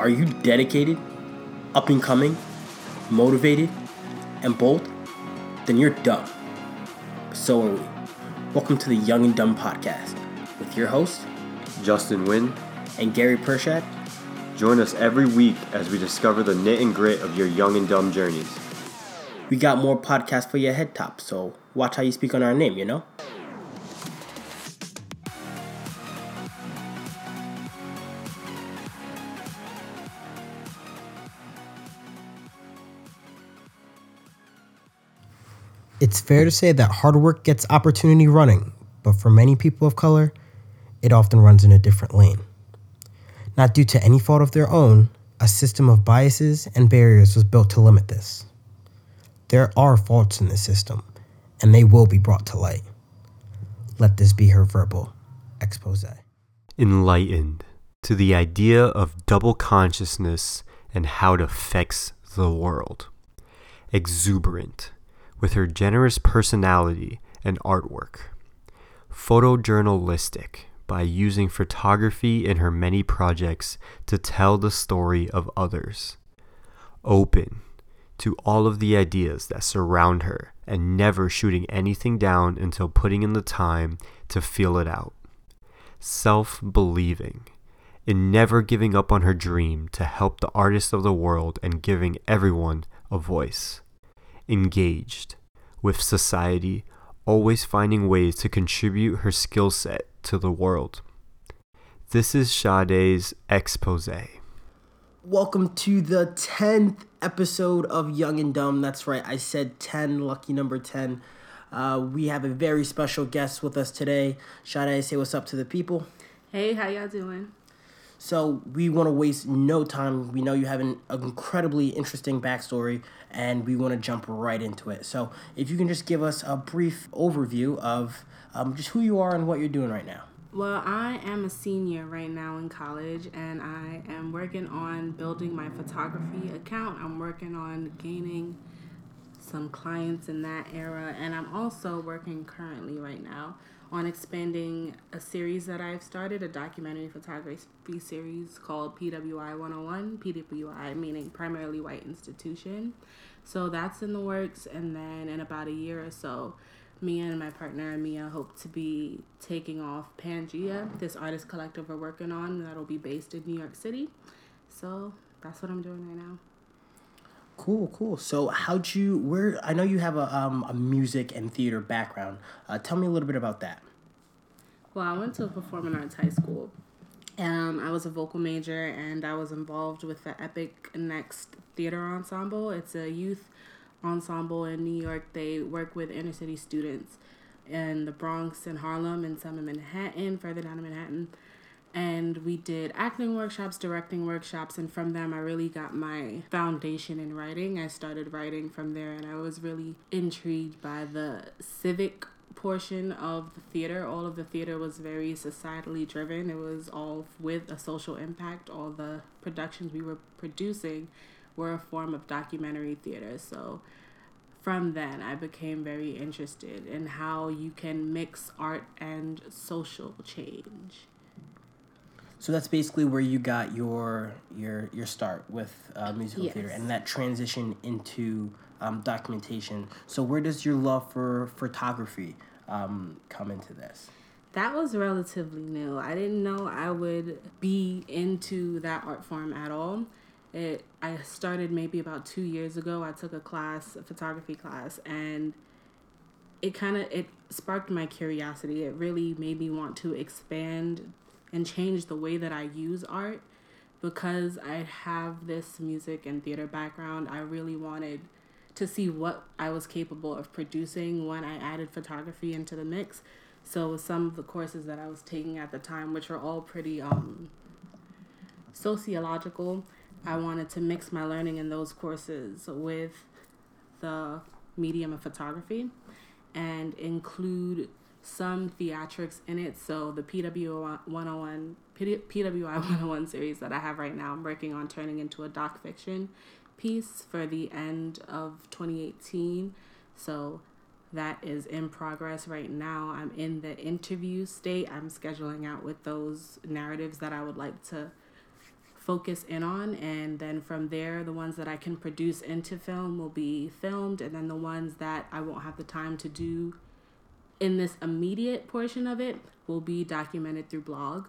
Are you dedicated, up and coming, motivated, and bold? Then you're dumb. So are we. Welcome to the Young and Dumb podcast with your host, Justin Wynn. and Gary Pershad. Join us every week as we discover the knit and grit of your young and dumb journeys. We got more podcasts for your head top, so watch how you speak on our name, you know? It's fair to say that hard work gets opportunity running, but for many people of color, it often runs in a different lane. Not due to any fault of their own, a system of biases and barriers was built to limit this. There are faults in the system, and they will be brought to light. Let this be her verbal expose. Enlightened to the idea of double consciousness and how it affects the world. Exuberant with her generous personality and artwork. Photojournalistic by using photography in her many projects to tell the story of others. Open to all of the ideas that surround her and never shooting anything down until putting in the time to feel it out. Self believing in never giving up on her dream to help the artists of the world and giving everyone a voice. Engaged with society, always finding ways to contribute her skill set to the world. This is Sade's expose. Welcome to the 10th episode of Young and Dumb. That's right, I said 10, lucky number 10. Uh, we have a very special guest with us today. Sade, say what's up to the people. Hey, how y'all doing? So, we want to waste no time. We know you have an incredibly interesting backstory, and we want to jump right into it. So, if you can just give us a brief overview of um, just who you are and what you're doing right now. Well, I am a senior right now in college and I am working on building my photography account. I'm working on gaining some clients in that era and I'm also working currently right now on expanding a series that I've started, a documentary photography series called PWI 101, PWI meaning primarily white institution. So that's in the works and then in about a year or so me and my partner Mia hope to be taking off Pangea, this artist collective we're working on that'll be based in New York City. So that's what I'm doing right now. Cool, cool. So, how'd you? Where? I know you have a um a music and theater background. Uh, tell me a little bit about that. Well, I went to a performing arts high school. Um, I was a vocal major and I was involved with the Epic Next Theater Ensemble. It's a youth ensemble in New York. They work with inner city students in the Bronx and Harlem and some in Manhattan, further down in Manhattan. And we did acting workshops, directing workshops, and from them I really got my foundation in writing. I started writing from there, and I was really intrigued by the civic portion of the theater. All of the theater was very societally driven, it was all with a social impact. All the productions we were producing were a form of documentary theater. So from then, I became very interested in how you can mix art and social change. So that's basically where you got your your your start with uh, musical Yes. theater, and that transition into um, documentation. So where does your love for photography um, come into this? That was relatively new. I didn't know I would be into that art form at all. It I started maybe about 2 years ago. I took a class, a photography class, and it kind of it sparked my curiosity. It really made me want to expand and change the way that I use art because I have this music and theater background. I really wanted to see what I was capable of producing when I added photography into the mix. So some of the courses that I was taking at the time, which were all pretty um, sociological, I wanted to mix my learning in those courses with the medium of photography and include some theatrics in it. So the PW 101 PWI 101 series that I have right now, I'm working on turning into a doc fiction piece for the end of 2018. So that is in progress right now. I'm in the interview state. I'm scheduling out with those narratives that I would like to focus in on and then from there the ones that I can produce into film will be filmed and then the ones that I won't have the time to do in this immediate portion of it will be documented through blog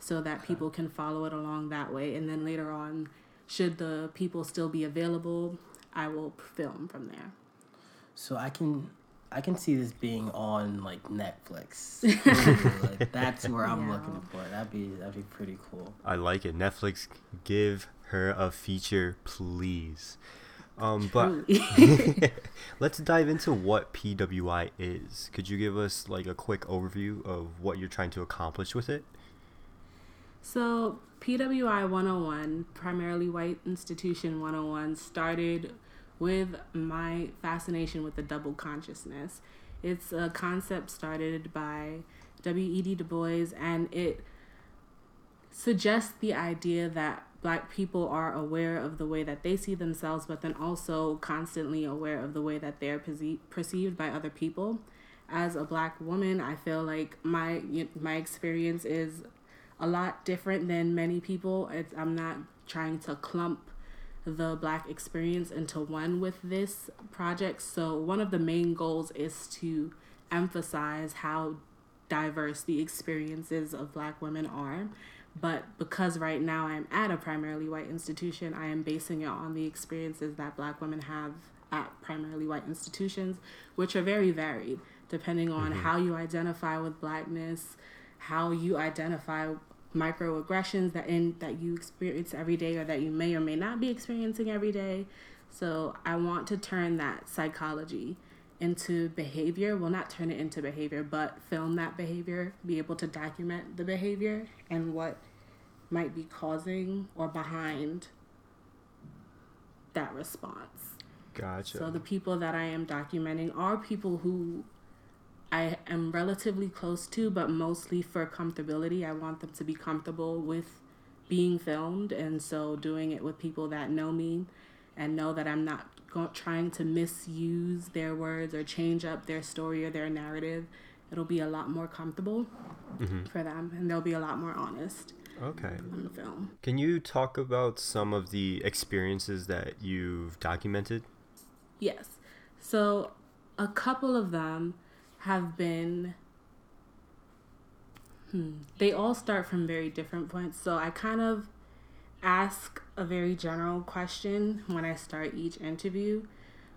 so that people can follow it along that way and then later on should the people still be available I will film from there. So I can I can see this being on like Netflix. like, that's where I'm Yeah. looking for. It. That'd be that'd be pretty cool. I like it. Netflix, give her a feature, please. Um, but let's dive into what PWI is. Could you give us like a quick overview of what you're trying to accomplish with it? So, PWI 101, primarily white institution 101, started with my fascination with the double consciousness. It's a concept started by W.E.B. Du Bois, and it suggests the idea that black people are aware of the way that they see themselves, but then also constantly aware of the way that they're perce- perceived by other people. As a black woman, I feel like my my experience is a lot different than many people. It's, I'm not trying to clump the black experience into one with this project. So, one of the main goals is to emphasize how diverse the experiences of black women are. But because right now I'm at a primarily white institution, I am basing it on the experiences that black women have at primarily white institutions, which are very varied depending on mm-hmm. how you identify with blackness, how you identify microaggressions that in that you experience every day or that you may or may not be experiencing every day. So I want to turn that psychology into behavior. Well, not turn it into behavior, but film that behavior, be able to document the behavior and what might be causing or behind that response. Gotcha. So the people that I am documenting are people who I am relatively close to, but mostly for comfortability. I want them to be comfortable with being filmed, and so doing it with people that know me and know that I'm not go- trying to misuse their words or change up their story or their narrative. It'll be a lot more comfortable mm-hmm. for them, and they'll be a lot more honest okay. on the film. Can you talk about some of the experiences that you've documented? Yes. So a couple of them have been. Hmm. They all start from very different points. So I kind of ask a very general question when I start each interview,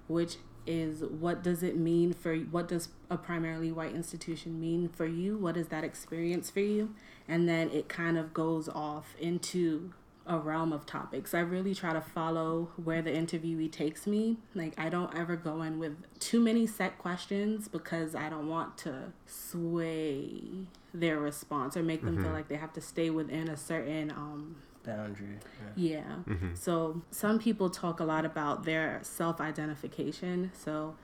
which is what does it mean for what does a primarily white institution mean for you? What is that experience for you? And then it kind of goes off into a realm of topics. I really try to follow where the interviewee takes me. Like I don't ever go in with too many set questions because I don't want to sway their response or make them feel like they have to stay within a certain um Boundary. Yeah. yeah. So some people talk a lot about their self identification. So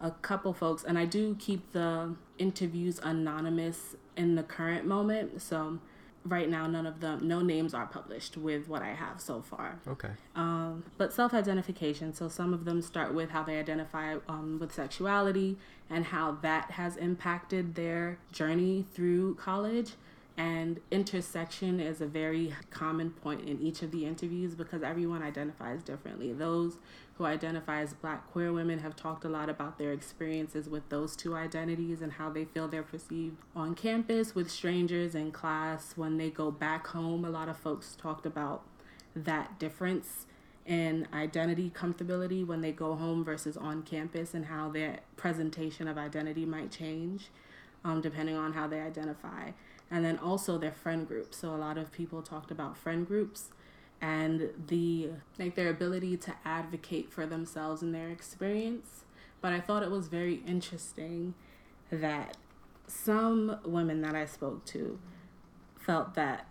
a couple folks, and I do keep the interviews anonymous in the current moment. So right now, none of them, no names are published with what I have so far. Okay. Um, but self identification. So some of them start with how they identify um, with sexuality and how that has impacted their journey through college. And intersection is a very common point in each of the interviews because everyone identifies differently. Those who identify as black queer women have talked a lot about their experiences with those two identities and how they feel they're perceived on campus with strangers in class. When they go back home, a lot of folks talked about that difference in identity comfortability when they go home versus on campus and how their presentation of identity might change um, depending on how they identify. And then also their friend groups. So a lot of people talked about friend groups and the like their ability to advocate for themselves and their experience. But I thought it was very interesting that some women that I spoke to felt that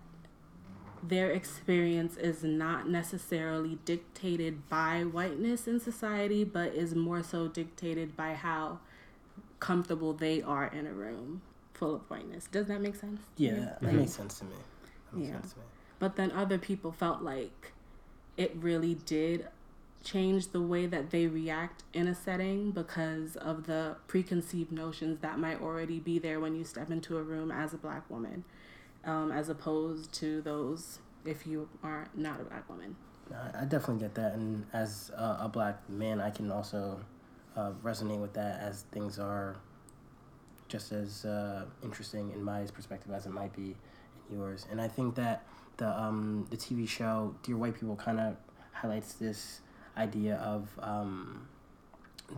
their experience is not necessarily dictated by whiteness in society, but is more so dictated by how comfortable they are in a room full of whiteness. Does that make sense? Yeah, that, that makes sense to me. That makes Yeah. sense to me. But then other people felt like it really did change the way that they react in a setting because of the preconceived notions that might already be there when you step into a room as a black woman, um, as opposed to those if you are not a black woman. I definitely get that, and as a, a black man, I can also uh, resonate with that as things are just as uh, interesting in my perspective as it might be in yours. And I think that the um, the TV show Dear White People kind of highlights this idea of um,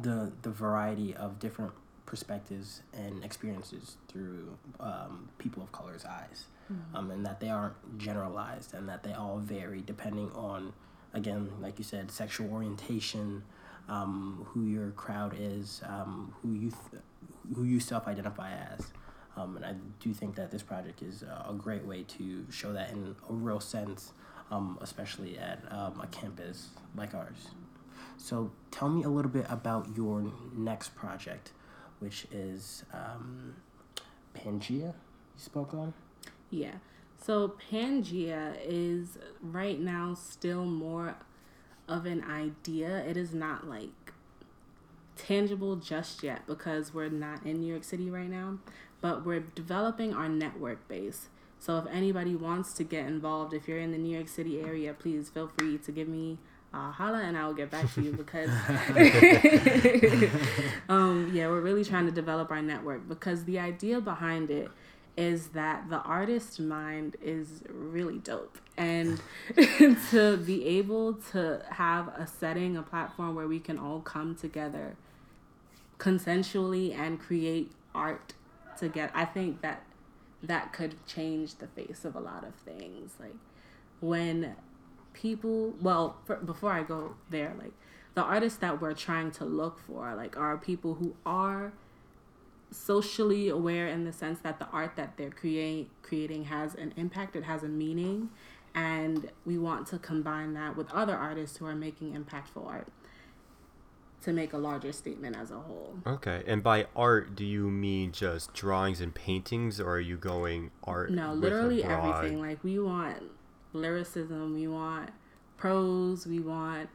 the the variety of different perspectives and experiences through um, people of color's eyes, mm-hmm. um, and that they aren't generalized and that they all vary depending on, again, like you said, sexual orientation, um, who your crowd is, um, who you th- who you self identify as. Um, and I do think that this project is a great way to show that in a real sense, um, especially at um, a campus like ours. So tell me a little bit about your next project, which is um, Pangea, you spoke on? Yeah. So Pangea is right now still more of an idea. It is not like tangible just yet because we're not in New York City right now, but we're developing our network base. So if anybody wants to get involved, if you're in the New York City area, please feel free to give me a holla and I'll get back to you because um, yeah, we're really trying to develop our network because the idea behind it is that the artist mind is really dope and to be able to have a setting a platform where we can all come together consensually and create art together i think that that could change the face of a lot of things. Like when people well for, before i go there like the artists that we're trying to look for like are people who are socially aware in the sense that the art that they're create, creating has an impact it has a meaning and we want to combine that with other artists who are making impactful art to make a larger statement as a whole. Okay. And by art, do you mean just drawings and paintings or are you going art? No, literally everything. Like we want lyricism, we want prose, we want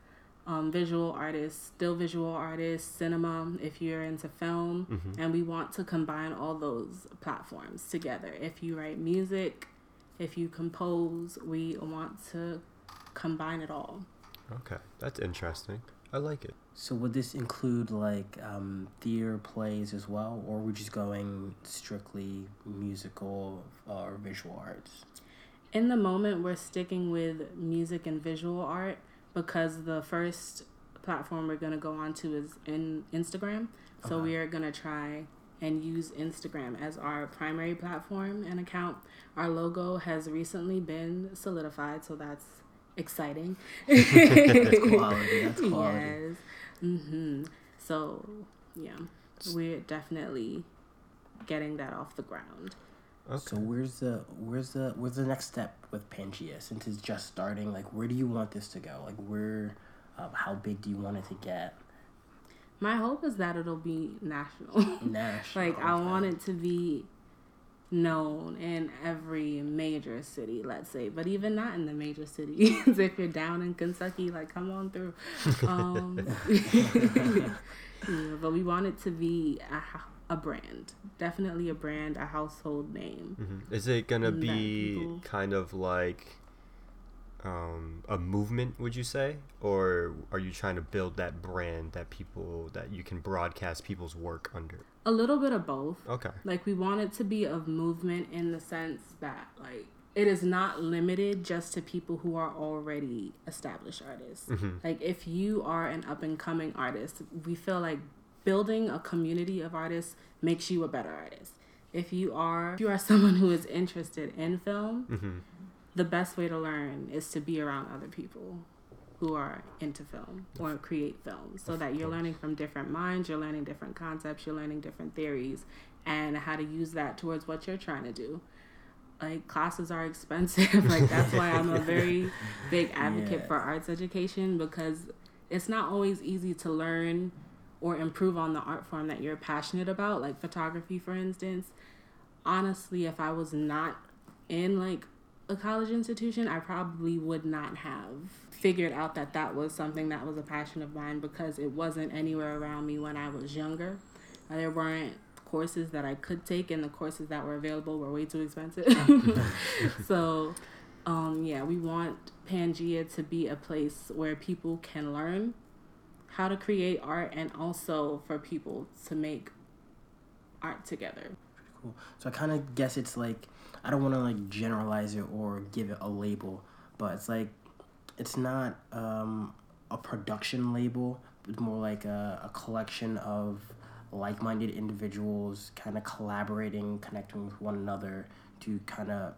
um, visual artists, still visual artists, cinema, if you're into film. Mm-hmm. And we want to combine all those platforms together. If you write music, if you compose, we want to combine it all. Okay, that's interesting. I like it. So would this include like um, theater plays as well, or we're just going strictly musical or visual arts? In the moment, we're sticking with music and visual art because the first platform we're gonna go on to is in Instagram. So we are gonna try and use Instagram as our primary platform and account. Our logo has recently been solidified, so that's exciting. that's quality. That's quality. Yes. Mm-hmm. So yeah, we're definitely getting that off the ground. Okay. So where's the where's the where's the next step with Pangea since it's just starting? Like where do you want this to go? Like where, um, how big do you want it to get? My hope is that it'll be national. National. like okay. I want it to be known in every major city, let's say, but even not in the major cities. if you're down in Kentucky, like come on through. Um, yeah, but we want it to be a a brand, definitely a brand, a household name. Mm-hmm. Is it gonna be people... kind of like um, a movement? Would you say, or are you trying to build that brand that people that you can broadcast people's work under? A little bit of both. Okay. Like we want it to be a movement in the sense that like it is not limited just to people who are already established artists. Mm-hmm. Like if you are an up and coming artist, we feel like building a community of artists makes you a better artist. If you are if you are someone who is interested in film, mm-hmm. The best way to learn is to be around other people who are into film or create films so that you're learning from different minds, you're learning different concepts, you're learning different theories and how to use that towards what you're trying to do. Like classes are expensive. like that's why I'm a very big advocate yeah. for arts education because it's not always easy to learn or improve on the art form that you're passionate about, like photography, for instance. Honestly, if I was not in like a college institution, I probably would not have figured out that that was something that was a passion of mine because it wasn't anywhere around me when I was younger. There weren't courses that I could take, and the courses that were available were way too expensive. so, um, yeah, we want Pangea to be a place where people can learn how to create art and also for people to make art together. Cool. So I kind of guess it's like I don't want to like generalize it or give it a label, but it's like it's not um, a production label, It's more like a, a collection of like-minded individuals kind of collaborating, connecting with one another to kind of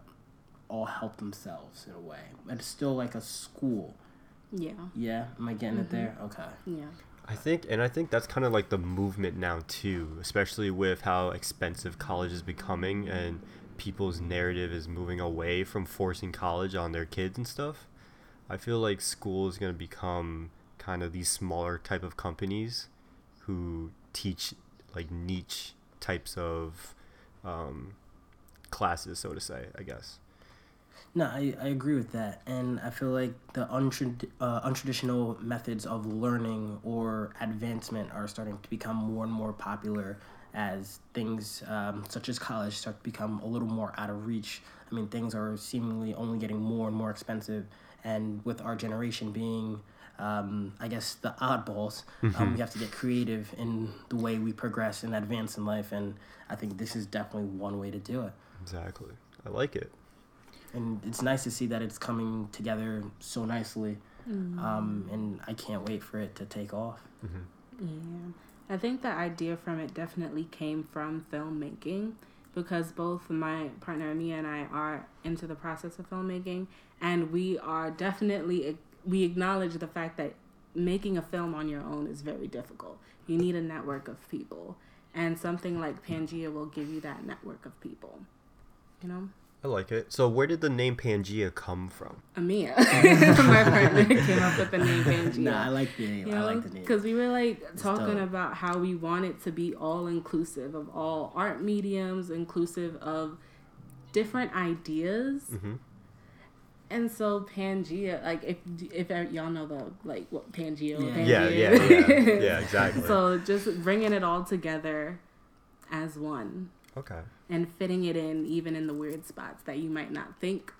all help themselves in a way. And it's still like a school. Yeah. Yeah, am I getting it there? Okay. Yeah. I think, and I think that's kind of like the movement now too, especially with how expensive college is becoming and people's narrative is moving away from forcing college on their kids and stuff. I feel like school is going to become kind of these smaller type of companies who teach like niche types of um, classes, so to say, I guess. No, I, I agree with that. And I feel like the uh, untraditional methods of learning or advancement are starting to become more and more popular as things um, such as college start to become a little more out of reach. I mean, things are seemingly only getting more and more expensive. And with our generation being, um, I guess, the oddballs, um, we have to get creative in the way we progress and advance in life. And I think this is definitely one way to do it. Exactly. I like it. and it's nice to see that it's coming together so nicely. Um, and I can't wait for it to take off. Yeah. I think the idea from it definitely came from filmmaking because both my partner Mia and I are into the process of filmmaking and we are definitely we acknowledge the fact that making a film on your own is very difficult. You need a network of people and something like Pangea will give you that network of people. You know? I like it. So, where did the name Pangea come from? Mia, my partner, came up with the name Pangea. Nah, I like the name. You I like the name. because we were like talking dope. about how we want it to be all inclusive of all art mediums, inclusive of different ideas. Mm-hmm. And so Pangea, like if if y'all know the like what Pangea, Yeah. Pangea Yeah, yeah, yeah, yeah, exactly. so just bringing it all together as one Okay. and fitting it in even in the weird spots that you might not think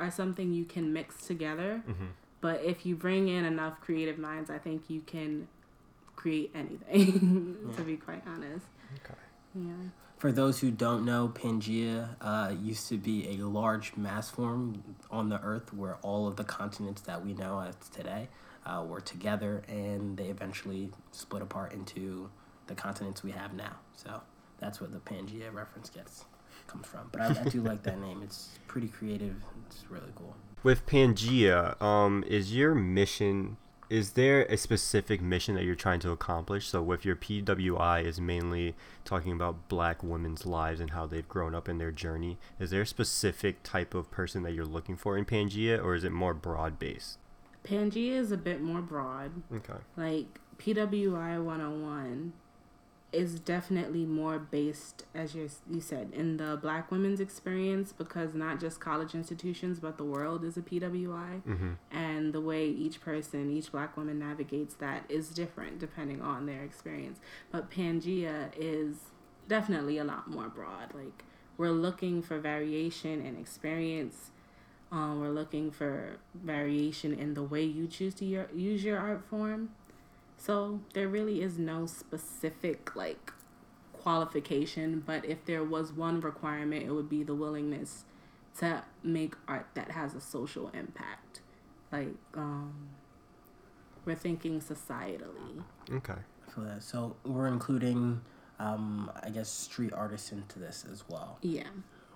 are something you can mix together. Mm-hmm. But if you bring in enough creative minds, I think you can create anything. to be quite honest, Okay. yeah. For those who don't know, Pangea uh, used to be a large mass form on the Earth where all of the continents that we know as today uh, were together, and they eventually split apart into the continents we have now. So that's where the Pangea reference gets comes from. But I, I do like that name. It's pretty creative. It's really cool. With Pangea, um, is your mission? Is there a specific mission that you're trying to accomplish? So, with your PWI, is mainly talking about Black women's lives and how they've grown up in their journey. Is there a specific type of person that you're looking for in Pangea, or is it more broad based? Pangea is a bit more broad. Okay. Like PWI 101 is definitely more based, as you you said, in the Black women's experience because not just college institutions, but the world is a PWI. Mm-hmm. and the way each person, each black woman navigates that is different depending on their experience. But Pangea is definitely a lot more broad. Like we're looking for variation and experience. Um, we're looking for variation in the way you choose to your, use your art form. So there really is no specific like qualification, but if there was one requirement, it would be the willingness to make art that has a social impact. Like um we're thinking societally. Okay. I feel that. So we're including, um, I guess, street artists into this as well. Yeah.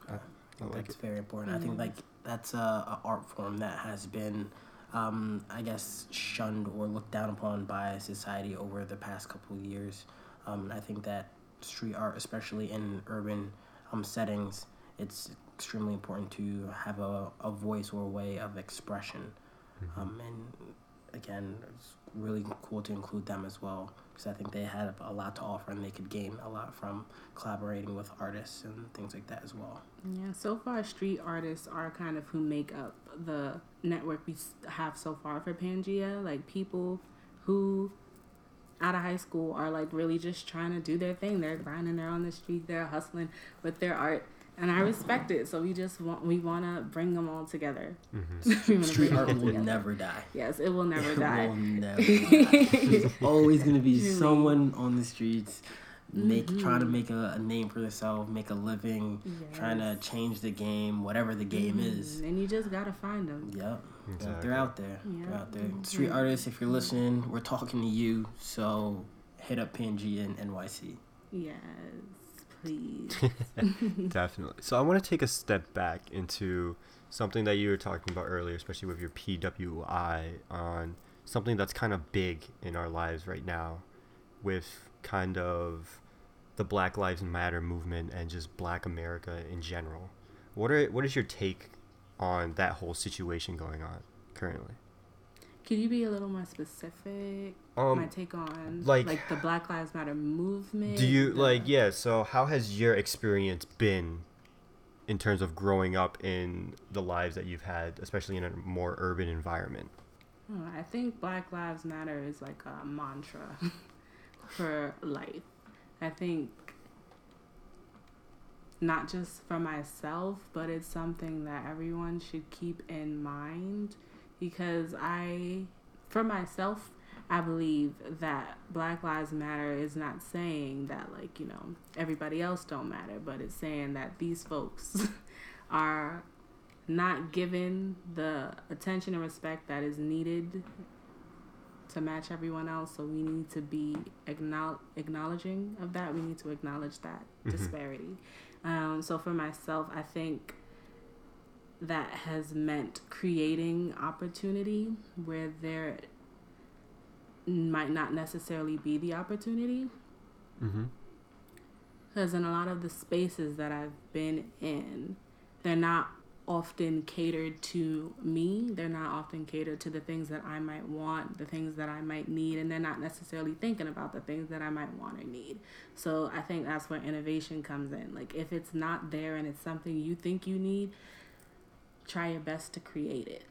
I I think like that's very important. I think like that's a, a art form that has been, um, I guess, shunned or looked down upon by society over the past couple of years. Um, I think that street art, especially in urban um, settings, it's extremely important to have a, a voice or a way of expression. Um, and again, it's really cool to include them as well because I think they have a lot to offer and they could gain a lot from collaborating with artists and things like that as well. Yeah, so far street artists are kind of who make up the network we have so far for Pangea, like people who out of high school are like really just trying to do their thing. They're grinding, they're on the street, they're hustling with their art and I respect it. So we just want we want to bring them all together. Mm-hmm. Street art them will never die. Yes, it will never It die. will never die. There's always gonna be Truly. someone on the streets make trying to make a, a name for themselves, make a living, trying to change the game, whatever the game is. Mm, and you just gotta find them. Yep. Exactly. They're out there. They're out there. Street Mhm. artists, if you're listening, we're talking to you. So hit up PNG and NYC. Yes, please. Definitely. So I want to take a step back into something that you were talking about earlier, especially with your PWI on something that's kind of big in our lives right now with kind of the Black Lives Matter movement and just black America in general. What are what is your take on that whole situation going on currently? Could you be a little more specific? Um, My take on like- like the Black Lives Matter movement. Do you like yeah, so how has your experience been in terms of growing up in the lives that you've had, especially in a more urban environment? Oh, I think Black Lives Matter is like a mantra for life. I think not just for myself, but it's something that everyone should keep in mind because I, for myself, I believe that Black Lives Matter is not saying that like, you know, everybody else don't matter, but it's saying that these folks are not given the attention and respect that is needed to match everyone else. So we need to be acknowl- acknowledging of that. We need to acknowledge that Mhm. disparity. Um, so for myself, I think that has meant creating opportunity where there might not necessarily be the opportunity. Mm-hmm. Because in a lot of the spaces that I've been in, they're not often catered to me. They're not often catered to the things that I might want, the things that I might need, and they're not necessarily thinking about the things that I might want or need. So I think that's where innovation comes in. Like if it's not there and it's something you think you need, try your best to create it.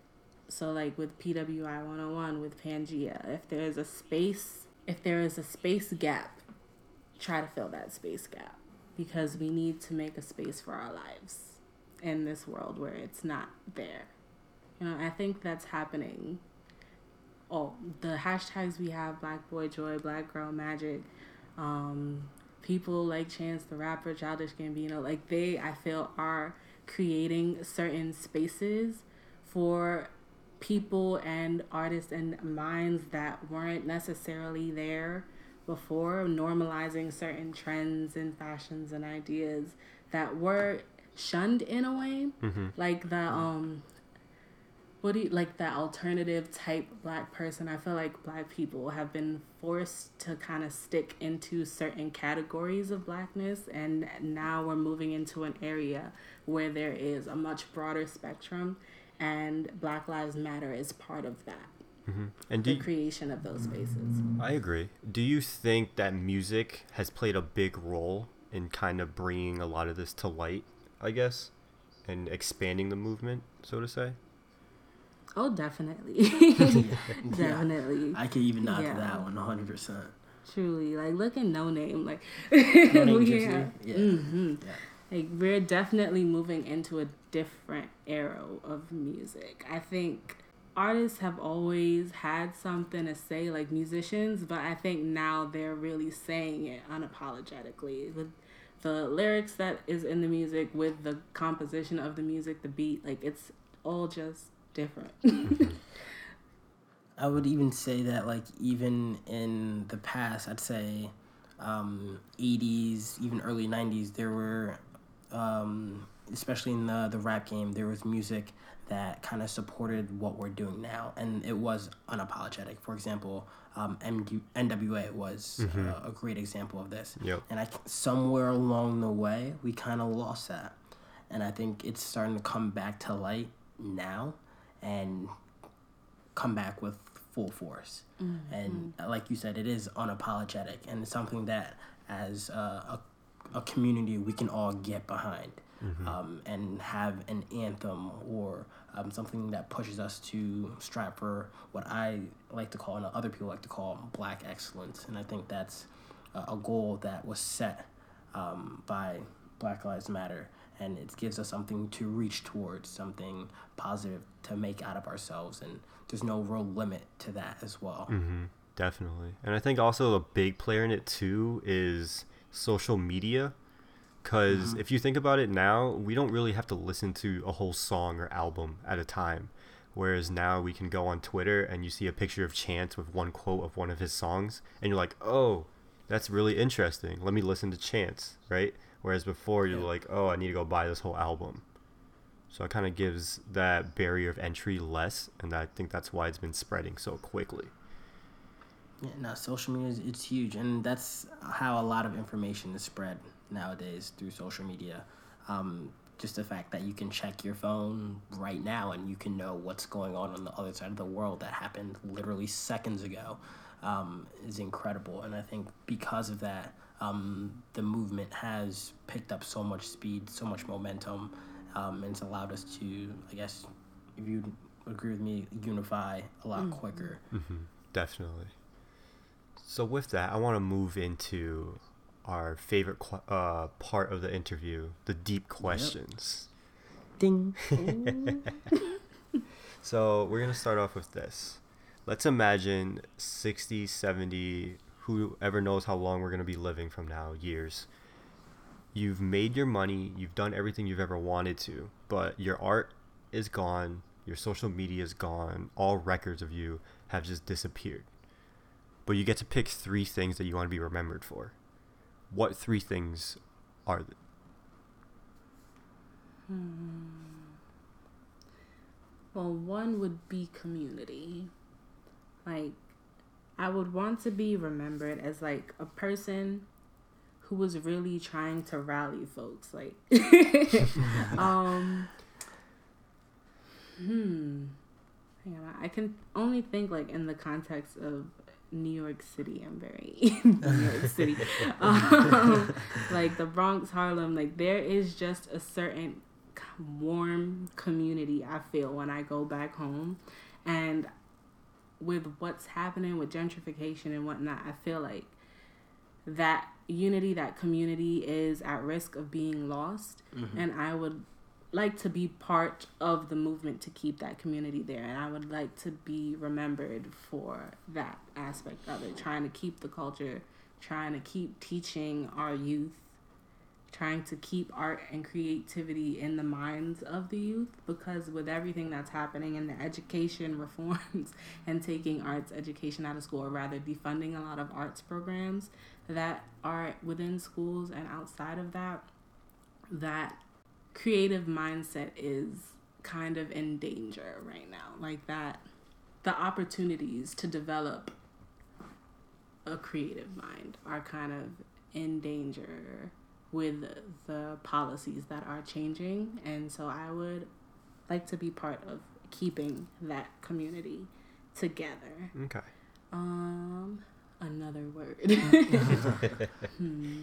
So like with PWI 101 with Pangea, if there's a space, if there is a space gap, try to fill that space gap because we need to make a space for our lives in this world where it's not there. You know, I think that's happening. Oh, the hashtags we have Black Boy Joy, Black Girl Magic, um, people like Chance the Rapper, Childish Gambino, like they, I feel, are creating certain spaces for people and artists and minds that weren't necessarily there before, normalizing certain trends and fashions and ideas that were shunned in a way Mm-hmm. like the um what do you like the alternative type black person i feel like black people have been forced to kind of stick into certain categories of blackness and now we're moving into an area where there is a much broader spectrum and black lives matter is part of that Mm-hmm. And do the you, creation of those spaces I agree. Do you think that music has played a big role in kind of bringing a lot of this to light? I guess, and expanding the movement, so to say. oh definitely Yeah. definitely I can even nod Yeah. to that one 100%. truly like look at Noname like Noname we Gypsy? have- Yeah. Mhm. Yeah. Like we're definitely moving into a different era of music. I think artists have always had something to say like musicians, but I think now they're really saying it unapologetically with the lyrics that is in the music with the composition of the music, the beat, like it's all just different. I would even say that, like, even in the past, I'd say um, 80s, even early 90s, there were, um, especially in the, the rap game, there was music that kind of supported what we're doing now. And it was unapologetic. For example, um, MD- NWA was uh, a great example of this. Yep. And I, somewhere along the way, we kind of lost that. And I think it's starting to come back to light now and come back with full force. And uh, like you said, it is unapologetic and it's something that as a, a, a community we can all get behind um, and have an anthem or um, something that pushes us to strive for what I like to call and other people like to call black excellence. And I think that's a, a goal that was set um, by Black Lives Matter and it gives us something to reach towards, something positive to make out of ourselves, and there's no real limit to that as well. Mm-hmm. Definitely. And I think also a big player in it too is social media. Because mm-hmm. if you think about it now, we don't really have to listen to a whole song or album at a time. Whereas now we can go on Twitter and you see a picture of Chance with one quote of one of his songs, and you're like, oh, that's really interesting. Let me listen to Chance, right? Whereas before you're Yeah. like, oh, I need to go buy this whole album. So it kind of gives that barrier of entry less, and I think that's why it's been spreading so quickly. Yeah, no, social media is it's huge, and that's how a lot of information is spread nowadays through social media. Um, just the fact that you can check your phone right now and you can know what's going on on the other side of the world that happened literally seconds ago um, is incredible. And I think because of that, um, the movement has picked up so much speed, so much momentum, um, and it's allowed us to, I guess, if you agree with me, unify a lot quicker. Mm-hmm. Definitely. So with that, I want to move into our favorite qu- uh, part of the interview, the deep questions. Ding. So we're going to start off with this. Let's imagine 60, 70, whoever knows how long we're going to be living from now, years. You've made your money, you've done everything you've ever wanted to, but your art is gone, your social media is gone, all records of you have just disappeared. But you get to pick three things that you want to be remembered for. What three things are th- Well, one would be community. Like, I would want to be remembered as like a person who was really trying to rally folks. Like, um, hmm. I can only think like in the context of New York City. I'm very New York City, um, like the Bronx, Harlem. Like there is just a certain warm community I feel when I go back home, and with what's happening with gentrification and whatnot, I feel like that unity, that community is at risk of being lost, and I would like to be part of the movement to keep that community there and i would like to be remembered for that aspect of it. Trying to keep the culture trying to keep teaching our youth trying to keep art and creativity in the minds of the youth because with everything that's happening in the education reforms and taking arts education out of school or rather defunding a lot of arts programs that are within schools and outside of that that creative mindset is kind of in danger right now. Like that, the opportunities to develop a creative mind are kind of in danger with the policies that are changing. And so I would like to be part of keeping that community together. Okay. Um, another word. hmm.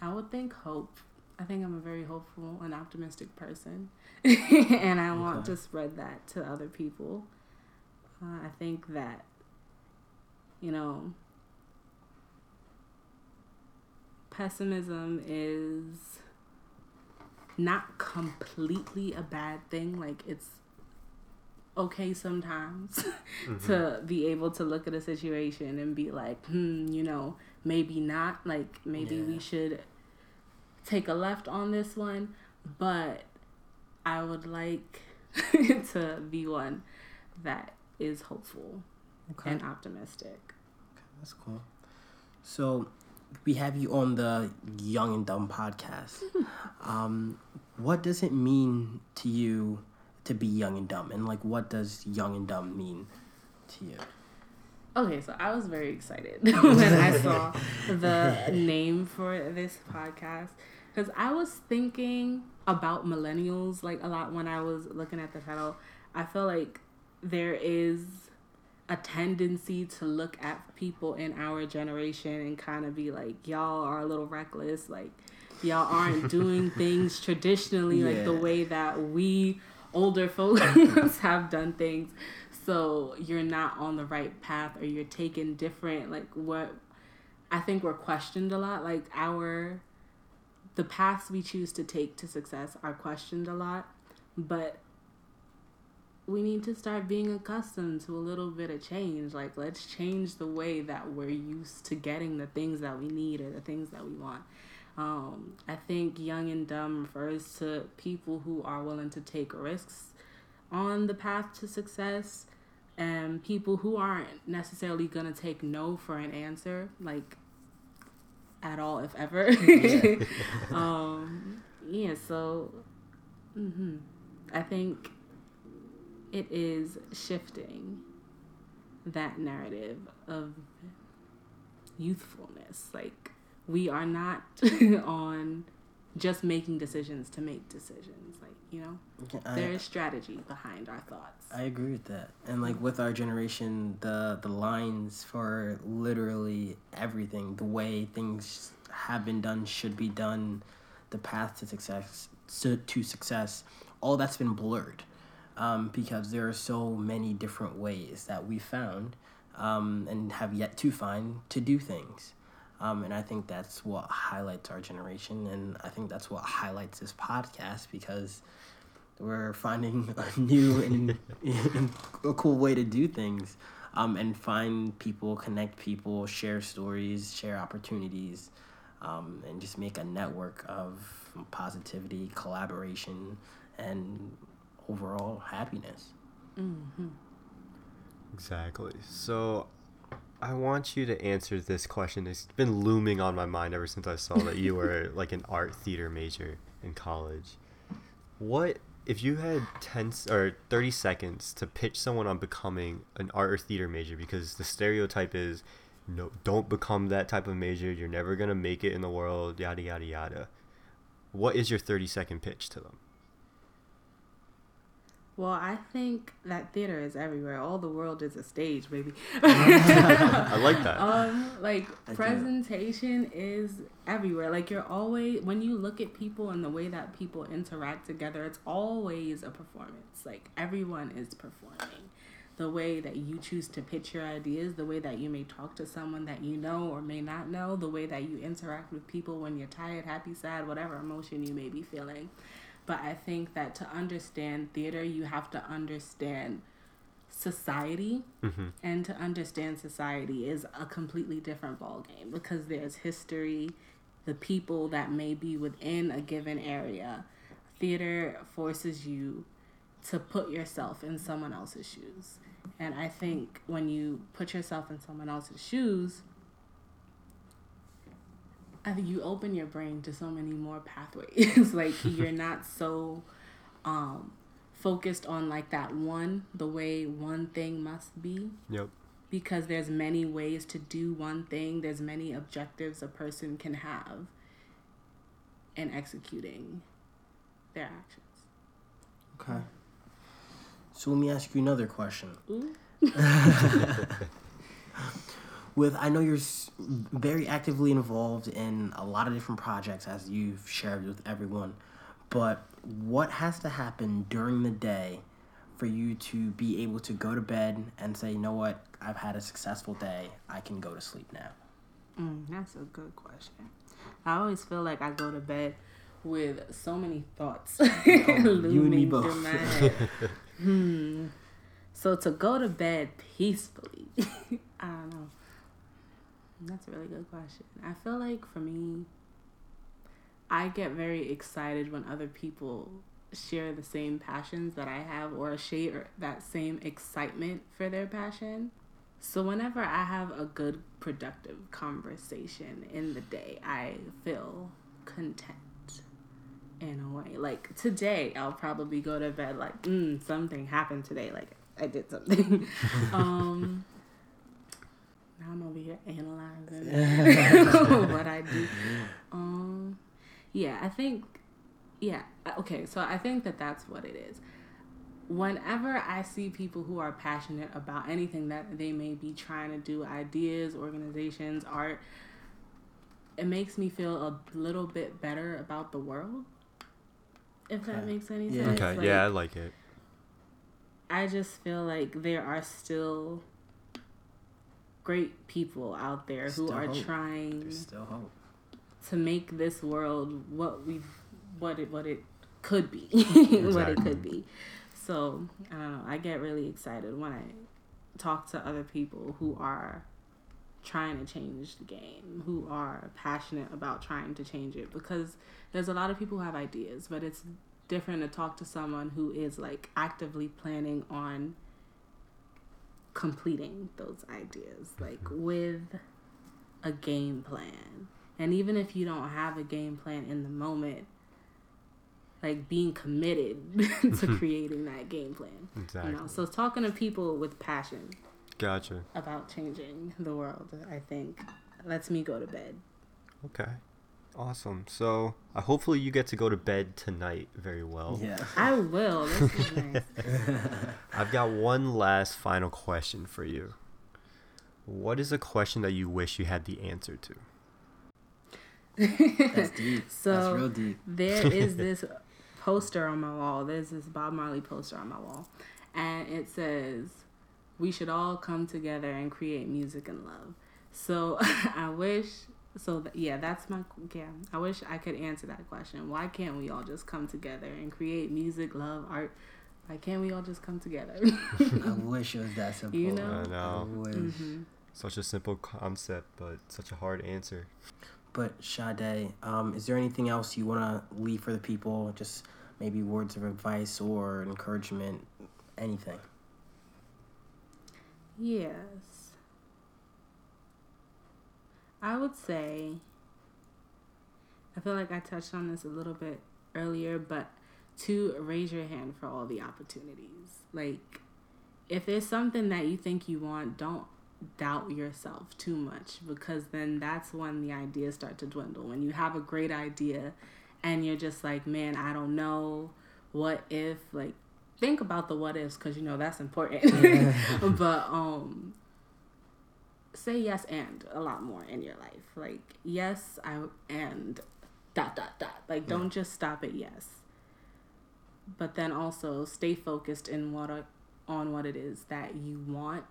I would think hope. I think I'm a very hopeful and optimistic person, and I want to spread that to other people. Uh, I think that, you know, pessimism is not completely a bad thing. Like it's okay sometimes to be able to look at a situation and be like, hmm, you know, maybe not. Like maybe Yeah. we should take a left on this one, but I would like to be one that is hopeful Okay. and optimistic. Okay, That's cool. So, we have you on the Young and Dumb podcast. um, what does it mean to you to be young and dumb? And, like, what does young and dumb mean to you? Okay, so I was very excited when I saw the name for this podcast because I was thinking about millennials like a lot when I was looking at the title. I feel like there is a tendency to look at people in our generation and kind of be like, y'all are a little reckless. Like, y'all aren't doing things traditionally like the way that we older folks have done things. So you're not on the right path or you're taking different, like, what I think we're questioned a lot. Like, our the paths we choose to take to success are questioned a lot, but we need to start being accustomed to a little bit of change. Like, let's change the way that we're used to getting the things that we need or the things that we want. Um, I think young and dumb refers to people who are willing to take risks on the path to success and people who aren't necessarily to take no for an answer, like at all, if ever. um, yeah, so mm-hmm. I think it is shifting that narrative of youthfulness. Like, we are not on just making decisions to make decisions. Like, you know, I- there is strategy behind our thoughts. I agree with that. And like with our generation, the the lines for literally everything, the way things have been done should be done, the path to success to, to success, all that's been blurred. Um, because there are so many different ways that we found um, and have yet to find to do things. Um, and I think that's what highlights our generation, and I think that's what highlights this podcast because we're finding a new and, and a cool way to do things um, and find people connect people share stories share opportunities um, and just make a network of positivity collaboration and overall happiness Exactly. So I want you to answer this question. It's been looming on my mind ever since I saw that you were like an art theater major in college. What if you had 10 or 30 seconds to pitch someone on becoming an art or theater major because the stereotype is no don't become that type of major, you're never going to make it in the world, yada yada yada. What is your 30 second pitch to them? Well, I think that theater is everywhere. All the world is a stage, baby. I like that. um, like I do. presentation is everywhere. Like you're always when you look at people and the way that people interact together, it's always a performance. Like everyone is performing. The way that you choose to pitch your ideas, the way that you may talk to someone that you know or may not know, the way that you interact with people when you're tired, happy, sad, whatever emotion you may be feeling. But I think that to understand theater, you have to understand society. Mhm. and to understand society is a completely different ballgame because there's history the people that may be within a given area. Theater forces you to put yourself in someone else's shoes. And i think when you put yourself in someone else's shoes I think you open your brain to so many more pathways. like you're not so um focused on like that one, the way one thing must be Yep. because there's many ways to do one thing. There's many objectives a person can have in executing their actions. okay so let me ask you another question Ooh. with i know you're very actively involved in a lot of different projects as you've shared with everyone but what has to happen during the day for you to be able to go to bed and say you know what i've had a successful day i can go to sleep now Mm, that's a good question. I always feel like I go to bed with so many thoughts you and me looming both. through my head. hmm. So to go to bed peacefully, I don't know. That's a really good question. I feel like for me, I get very excited when other people share the same passions that I have or share that same excitement for their passion. So whenever I have a good productive conversation in the day, I feel content in a way. Like today, I'll probably go to bed like, mm, something happened today. Like I did something. um, now I'm over here analyzing what I do. Um, yeah, I think, yeah, okay. So I think that that's what it is whenever I see people who are passionate about anything that they may be trying to do, ideas, organizations, art, it makes me feel a little bit better about the world. If that Okay. makes any Yeah. sense. Okay. Like, yeah, I like it. I just feel like there are still great people out there who are hope. trying to make this world what we've what it what it could be what it could be. So i don't know. I get really excited when i talk to other people who are trying to change the game who are passionate about trying to change it because there's a lot of people who have ideas but it's different to talk to someone who is like actively planning on completing those ideas like with a game plan and even if you don't have a game plan in the moment like being committed to mm-hmm. creating that game plan Exactly. you know so talking to people with passion Gotcha. about changing the world i think lets me go to bed Okay. Awesome. So, uh, hopefully you get to go to bed tonight very well. Yeah. i will this nice I've got one last final question for you. What is a question that you wish you had the answer to? That's deep. So That's real deep. there is this poster on my wall. There's this Bob Marley poster on my wall, and it says, "We should all come together and create music and love." So I wish. So th- yeah, that's my yeah. I wish I could answer that question. Why can't we all just come together and create music, love, art? Why can't we all just come together? I wish it was that simple. You know? I know. I wish. hmm Such a simple concept, but such a hard answer. But Sade, um, is there anything else you want to leave for the people? Just maybe words of advice or encouragement, anything. Yes. I would say, I feel like I touched on this a little bit earlier, but to raise your hand for all the opportunities. Like, if there's something that you think you want, don't doubt yourself too much because then that's when the ideas start to dwindle. When you have a great idea and you're just like, man, I don't know, what if, like, think about the what ifs because you know that's important. but, um, say yes and a lot more in your life. Like, yes, I and dot, dot, dot. Like, don't just stop at yes but then also stay focused in what a, on what it is that you want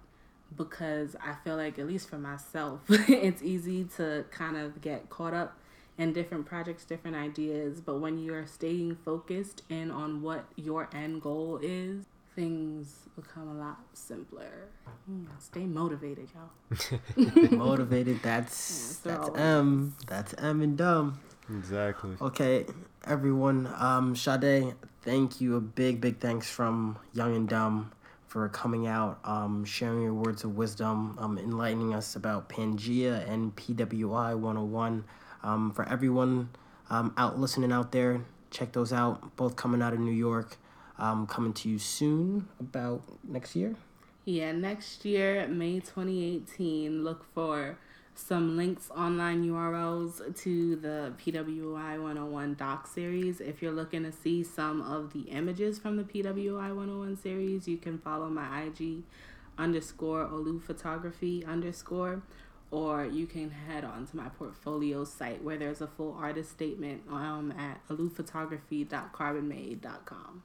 because I feel like at least for myself it's easy to kind of get caught up in different projects different ideas but when you're staying focused in on what your end goal is things become a lot simpler Yeah, stay motivated y'all Motivated. That's Yeah, that's M. That's M and dumb. Exactly. Okay, everyone. Um, Sade, thank you. A big, big thanks from Young and Dumb for coming out, um, sharing your words of wisdom, um, enlightening us about Pangea and PWI 101. Um, for everyone um, out listening out there, check those out. Both coming out of New York. Um, coming to you soon, about next year. Yeah, next year, May 2018, look for some links, online URLs to the PWI 101 doc series. If you're looking to see some of the images from the PWI 101 series, you can follow my IG underscore Olu Photography underscore, or you can head on to my portfolio site where there's a full artist statement um, at oluphotography.carbonmade.com.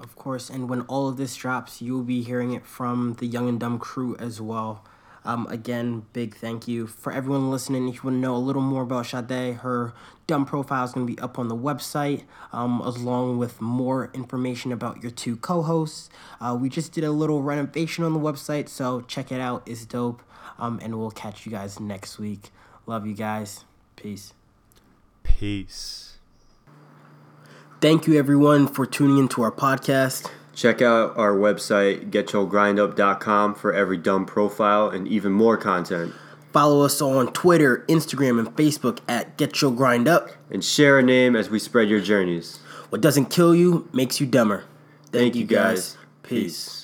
Of course, and when all of this drops, you'll be hearing it from the Young and Dumb crew as well. Um, again, big thank you for everyone listening. If you want to know a little more about Sade, her dumb profile is going to be up on the website, um, along with more information about your two co-hosts. Uh, we just did a little renovation on the website, so check it out. It's dope. Um, and we'll catch you guys next week. Love you guys. Peace. Peace. Thank you, everyone, for tuning into our podcast. Check out our website, getchogrindup.com, for every dumb profile and even more content. Follow us on Twitter, Instagram, and Facebook at Getcho Grind Up. And share a name as we spread your journeys. What doesn't kill you makes you dumber. Thank you guys. Peace.